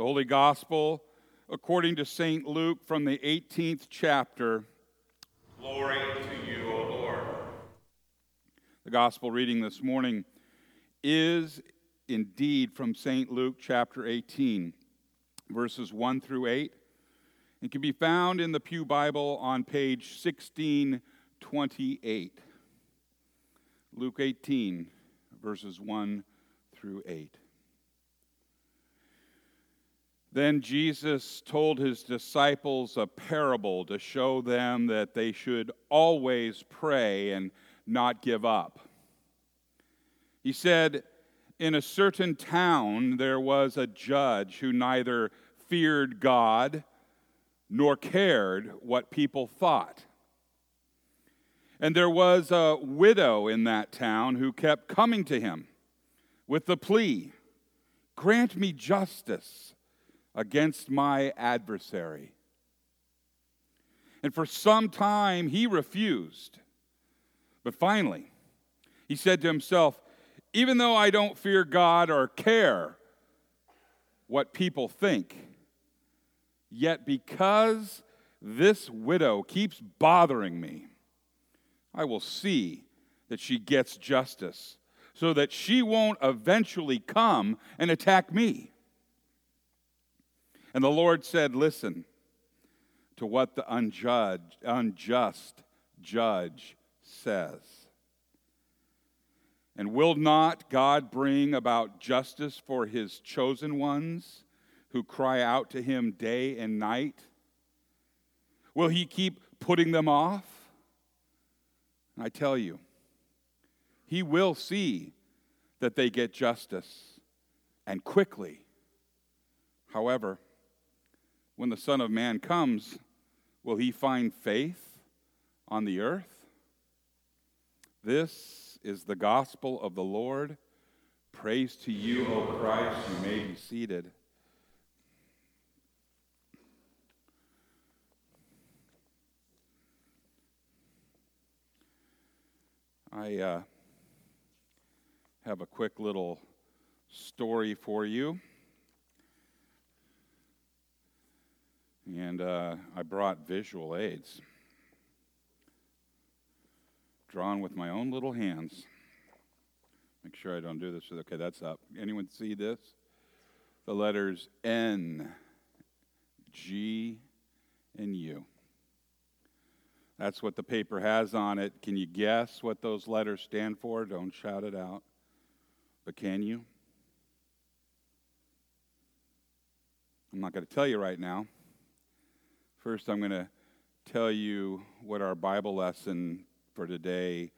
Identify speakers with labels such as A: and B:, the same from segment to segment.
A: The Holy Gospel, according to St. Luke, from the 18th chapter.
B: Glory to you, O Lord.
A: The Gospel reading this morning is indeed from St. Luke chapter 18, verses 1 through 8. It can be found in the Pew Bible on page 1628. Luke 18, verses 1 through 8. Then Jesus told his disciples a parable to show them that they should always pray and not give up. He said, In a certain town there was a judge who neither feared God nor cared what people thought. And there was a widow in that town who kept coming to him with the plea Grant me justice against my adversary. And for some time he refused. But finally, he said to himself, Even though I don't fear God or care what people think, yet because this widow keeps bothering me, I will see that she gets justice so that she won't eventually come and attack me. And the Lord said, Listen to what the unjudged, unjust judge says. And will not God bring about justice for his chosen ones who cry out to him day and night? Will he keep putting them off? I tell you, he will see that they get justice and quickly. However, when the Son of Man comes, will he find faith on the earth? This is the gospel of the Lord. Praise to you, O Christ. You may be seated. I uh, have a quick little story for you. And uh, I brought visual aids, drawn with my own little hands. Make sure I don't do this. Okay, that's up. Anyone see this? The letters N, G, and U. That's what the paper has on it. Can you guess what those letters stand for? Don't shout it out. But can you? I'm not going to tell you right now. First, I'm going to tell you what our Bible lesson for today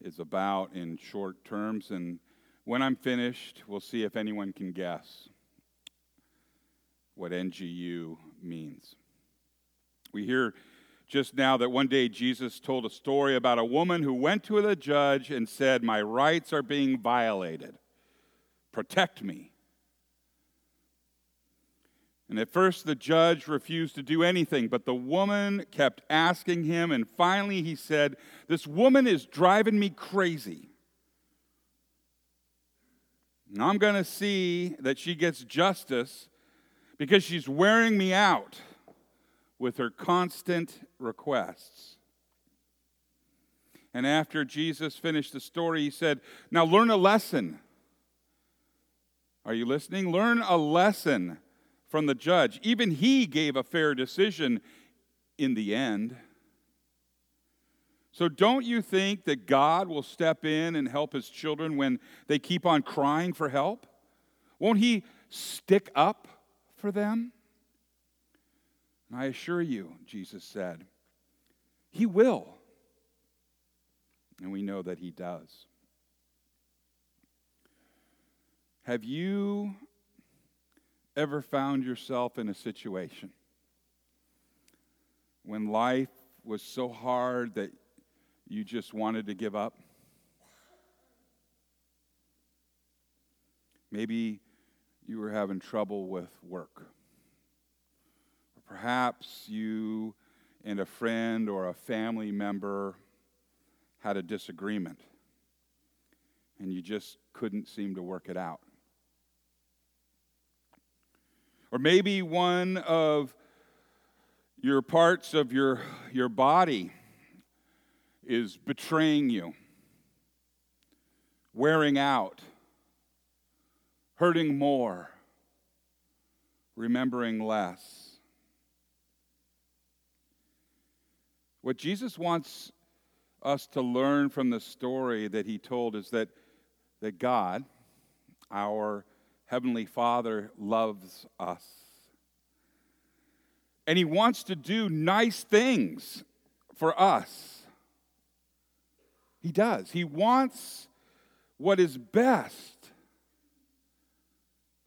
A: is about in short terms. And when I'm finished, we'll see if anyone can guess what NGU means. We hear just now that one day Jesus told a story about a woman who went to the judge and said, My rights are being violated. Protect me. And at first, the judge refused to do anything, but the woman kept asking him, and finally, he said, This woman is driving me crazy. And I'm going to see that she gets justice because she's wearing me out with her constant requests. And after Jesus finished the story, he said, Now learn a lesson. Are you listening? Learn a lesson from the judge. Even he gave a fair decision in the end. So, don't you think that God will step in and help his children when they keep on crying for help? Won't he stick up for them? And I assure you, Jesus said, he will. And we know that he does. Have you ever found yourself in a situation when life was so hard that you just wanted to give up? Maybe you were having trouble with work. Or perhaps you and a friend or a family member had a disagreement and you just couldn't seem to work it out. Or maybe one of your parts of your, your body is betraying you, wearing out, hurting more, remembering less. What Jesus wants us to learn from the story that he told is that, that God, our Heavenly Father, loves us. And he wants to do nice things for us. He does. He wants what is best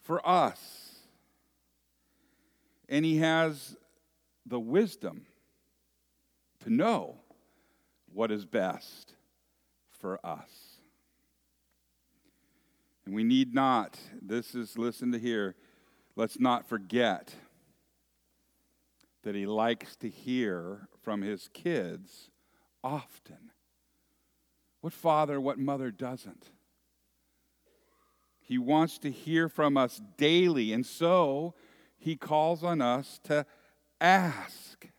A: for us. And he has the wisdom to know what is best for us. And we need not, this is, listen to here, let's not forget that he likes to hear from his kids often. What father, what mother doesn't? He wants to hear from us daily, and so he calls on us to ask.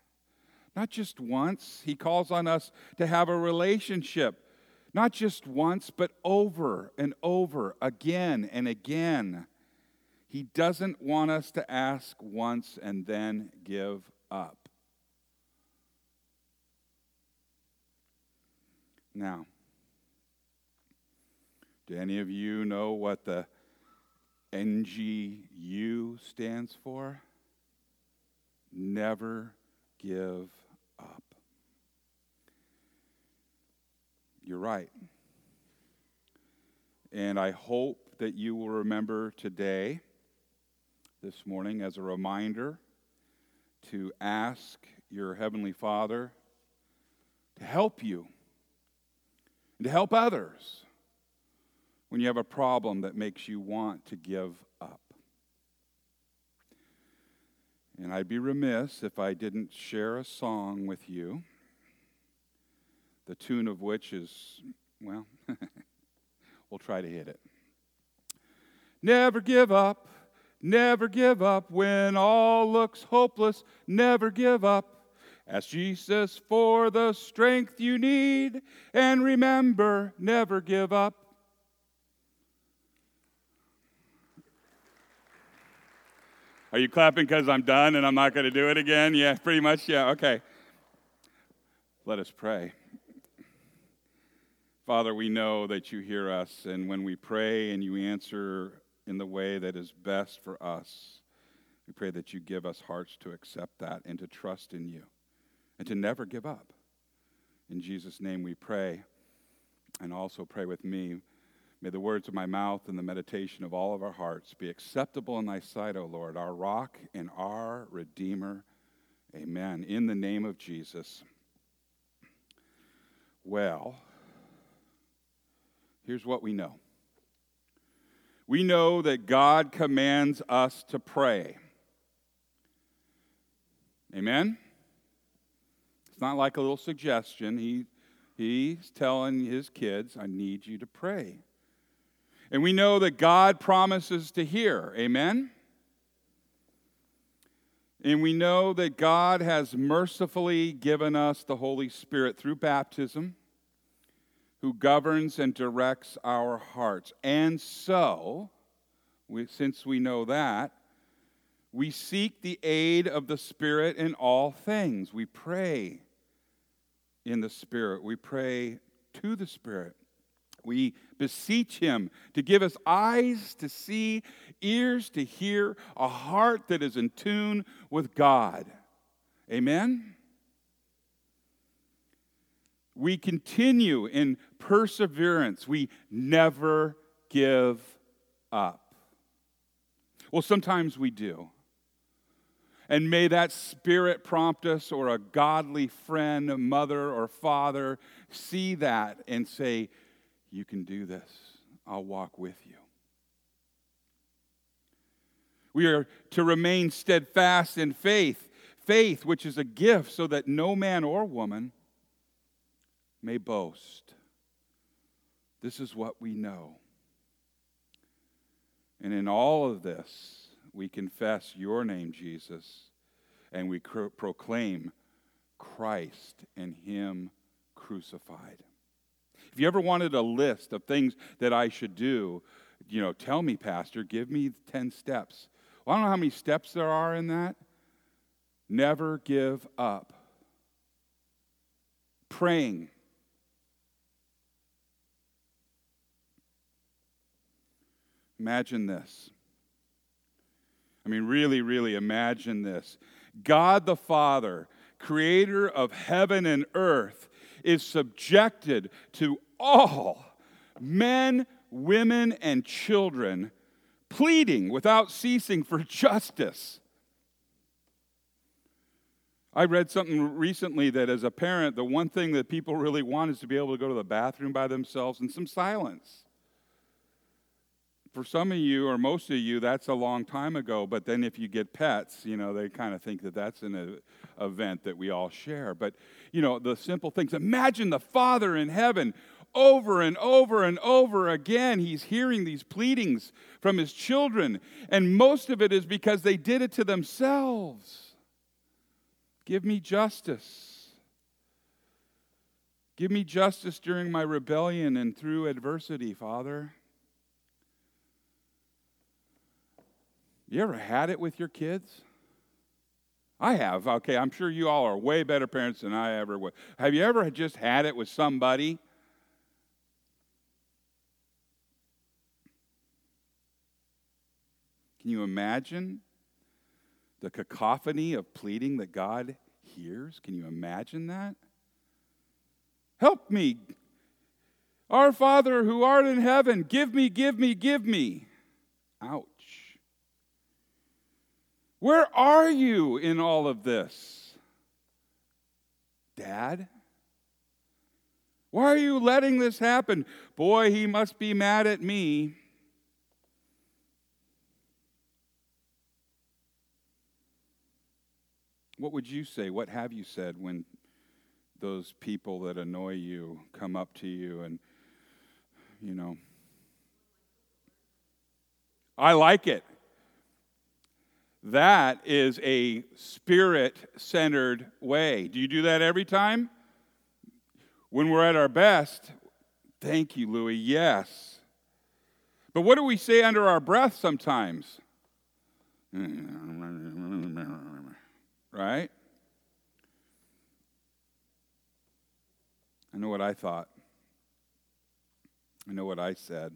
A: Not just once, he calls on us to have a relationship. Not just once, but over and over, again and again. He doesn't want us to ask once and then give up. Now, do any of you know what the NGU stands for? Never give up. You're right. And I hope that you will remember today, this morning, as a reminder to ask your Heavenly Father to help you and to help others when you have a problem that makes you want to give up. And I'd be remiss if I didn't share a song with you, the tune of which is, well, we'll try to hit it. Never give up, never give up when all looks hopeless, never give up. Ask Jesus for the strength you need, and remember, never give up. Are you clapping because I'm done and I'm not going to do it again? Yeah, pretty much. Yeah, okay. Let us pray. Father, we know that you hear us, and when we pray and you answer in the way that is best for us, we pray that you give us hearts to accept that and to trust in you and to never give up. In Jesus' name we pray, and also pray with me. May the words of my mouth and the meditation of all of our hearts be acceptable in thy sight, O Lord, our rock and our redeemer. Amen. In the name of Jesus. Well, here's what we know we know that God commands us to pray. Amen? It's not like a little suggestion. He, he's telling his kids, I need you to pray. And we know that God promises to hear. Amen? And we know that God has mercifully given us the Holy Spirit through baptism, who governs and directs our hearts. And so, we, since we know that, we seek the aid of the Spirit in all things. We pray in the Spirit, we pray to the Spirit. We beseech Him to give us eyes to see, ears to hear, a heart that is in tune with God. Amen? We continue in perseverance. We never give up. Well, sometimes we do. And may that spirit prompt us, or a godly friend, mother, or father see that and say, you can do this. I'll walk with you. We are to remain steadfast in faith, faith which is a gift, so that no man or woman may boast. This is what we know. And in all of this, we confess your name, Jesus, and we cro- proclaim Christ and Him crucified. If you ever wanted a list of things that I should do, you know, tell me, Pastor, give me 10 steps. Well, I don't know how many steps there are in that. Never give up. Praying. Imagine this. I mean, really, really imagine this. God the Father, creator of heaven and earth, is subjected to all men, women, and children, pleading without ceasing for justice. I read something recently that as a parent, the one thing that people really want is to be able to go to the bathroom by themselves in some silence for some of you or most of you, that's a long time ago. But then if you get pets, you know, they kind of think that that's an uh, event that we all share. But, you know, the simple things. Imagine the Father in heaven over and over and over again. He's hearing these pleadings from his children. And most of it is because they did it to themselves. Give me justice. Give me justice during my rebellion and through adversity, Father. You ever had it with your kids? I have. Okay, I'm sure you all are way better parents than I ever was. Have you ever just had it with somebody? Can you imagine the cacophony of pleading that God hears? Can you imagine that? Help me. Our Father who art in heaven, give me, give me, give me. Ouch. Where are you in all of this? Dad? Why are you letting this happen? Boy, he must be mad at me. What would you say? What have you said when those people that annoy you come up to you and, you know, I like it. That is a spirit centered way. Do you do that every time? When we're at our best, thank you, Louis, yes. But what do we say under our breath sometimes? Right? I know what I thought. I know what I said.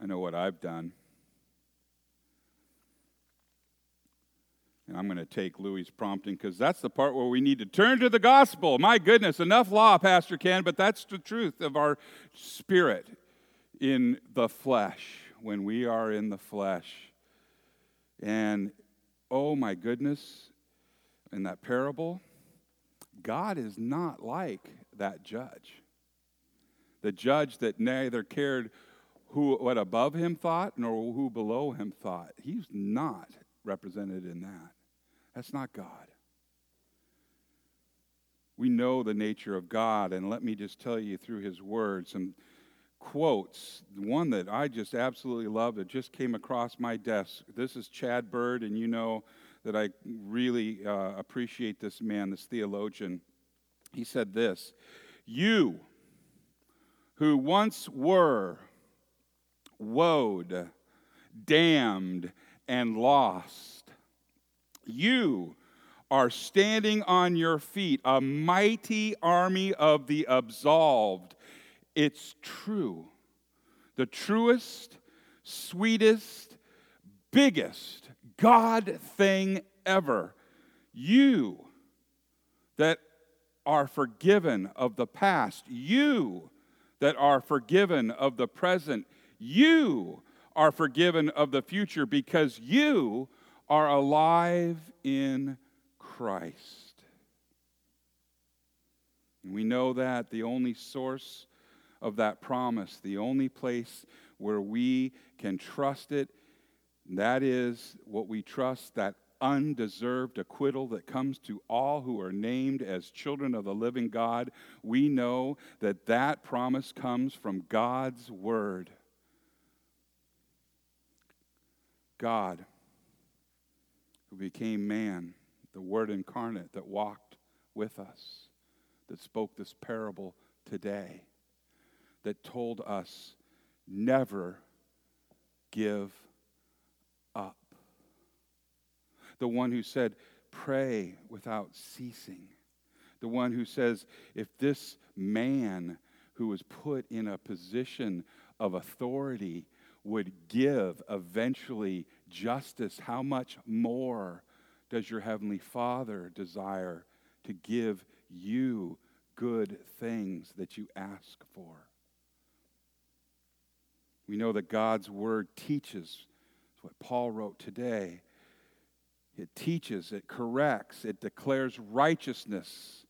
A: I know what I've done. And I'm going to take Louis' prompting because that's the part where we need to turn to the gospel. My goodness, enough law, Pastor Ken, but that's the truth of our spirit in the flesh, when we are in the flesh. And oh my goodness, in that parable, God is not like that judge. The judge that neither cared who what above him thought nor who below him thought. He's not represented in that. That's not God. We know the nature of God, and let me just tell you through his words some quotes. One that I just absolutely love that just came across my desk. This is Chad Bird, and you know that I really uh, appreciate this man, this theologian. He said this You who once were woed, damned, and lost you are standing on your feet, a mighty army of the absolved. It's true. The truest, sweetest, biggest God thing ever. You that are forgiven of the past, you that are forgiven of the present, you are forgiven of the future because you are alive in Christ. And we know that the only source of that promise, the only place where we can trust it, that is what we trust that undeserved acquittal that comes to all who are named as children of the living God. We know that that promise comes from God's word. God who became man, the Word incarnate that walked with us, that spoke this parable today, that told us never give up. The one who said, pray without ceasing. The one who says, if this man who was put in a position of authority would give eventually justice, how much more does your Heavenly Father desire to give you good things that you ask for? We know that God's Word teaches. What Paul wrote today. It teaches, it corrects, it declares righteousness.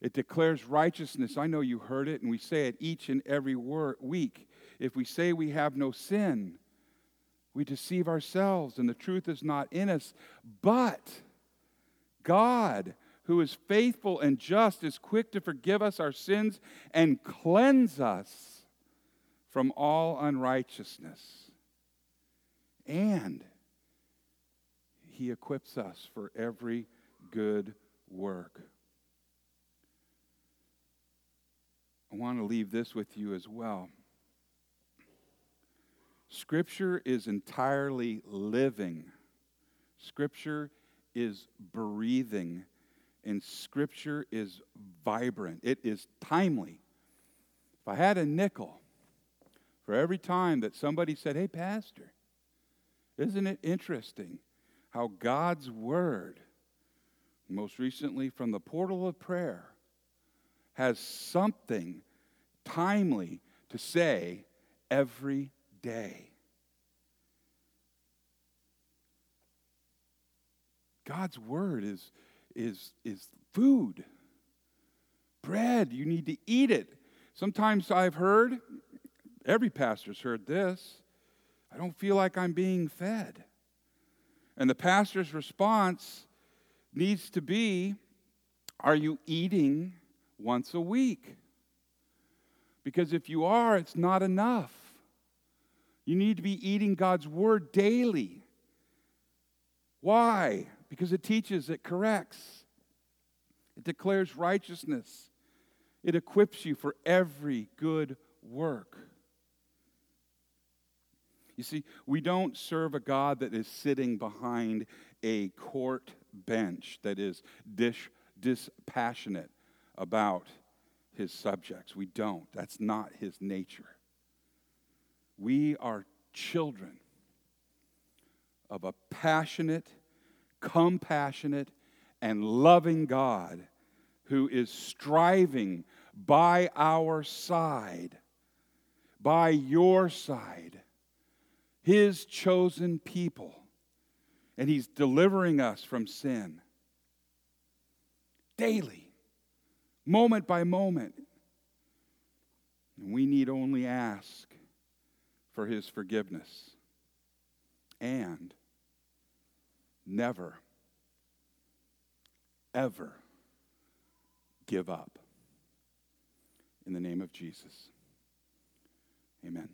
A: It declares righteousness. I know you heard it, and we say it each and every week. If we say we have no sin, we deceive ourselves, and the truth is not in us. But God, who is faithful and just, is quick to forgive us our sins and cleanse us from all unrighteousness. And he equips us for every good work. I want to leave this with you as well. Scripture is entirely living. Scripture is breathing. And Scripture is vibrant. It is timely. If I had a nickel for every time that somebody said, Hey, Pastor, isn't it interesting how God's Word, most recently from the portal of prayer, has something timely to say every day. God's word is, is, is food, bread. You need to eat it. Sometimes I've heard, every pastor's heard this, I don't feel like I'm being fed. And the pastor's response needs to be Are you eating once a week? Because if you are, it's not enough. You need to be eating God's word daily. Why? Because it teaches, it corrects, it declares righteousness, it equips you for every good work. You see, we don't serve a God that is sitting behind a court bench that is dish, dispassionate about his subjects. We don't. That's not his nature. We are children of a passionate, compassionate, and loving God who is striving by our side, by your side, his chosen people. And he's delivering us from sin daily, moment by moment. And we need only ask for his forgiveness and never, ever give up. In the name of Jesus. Amen.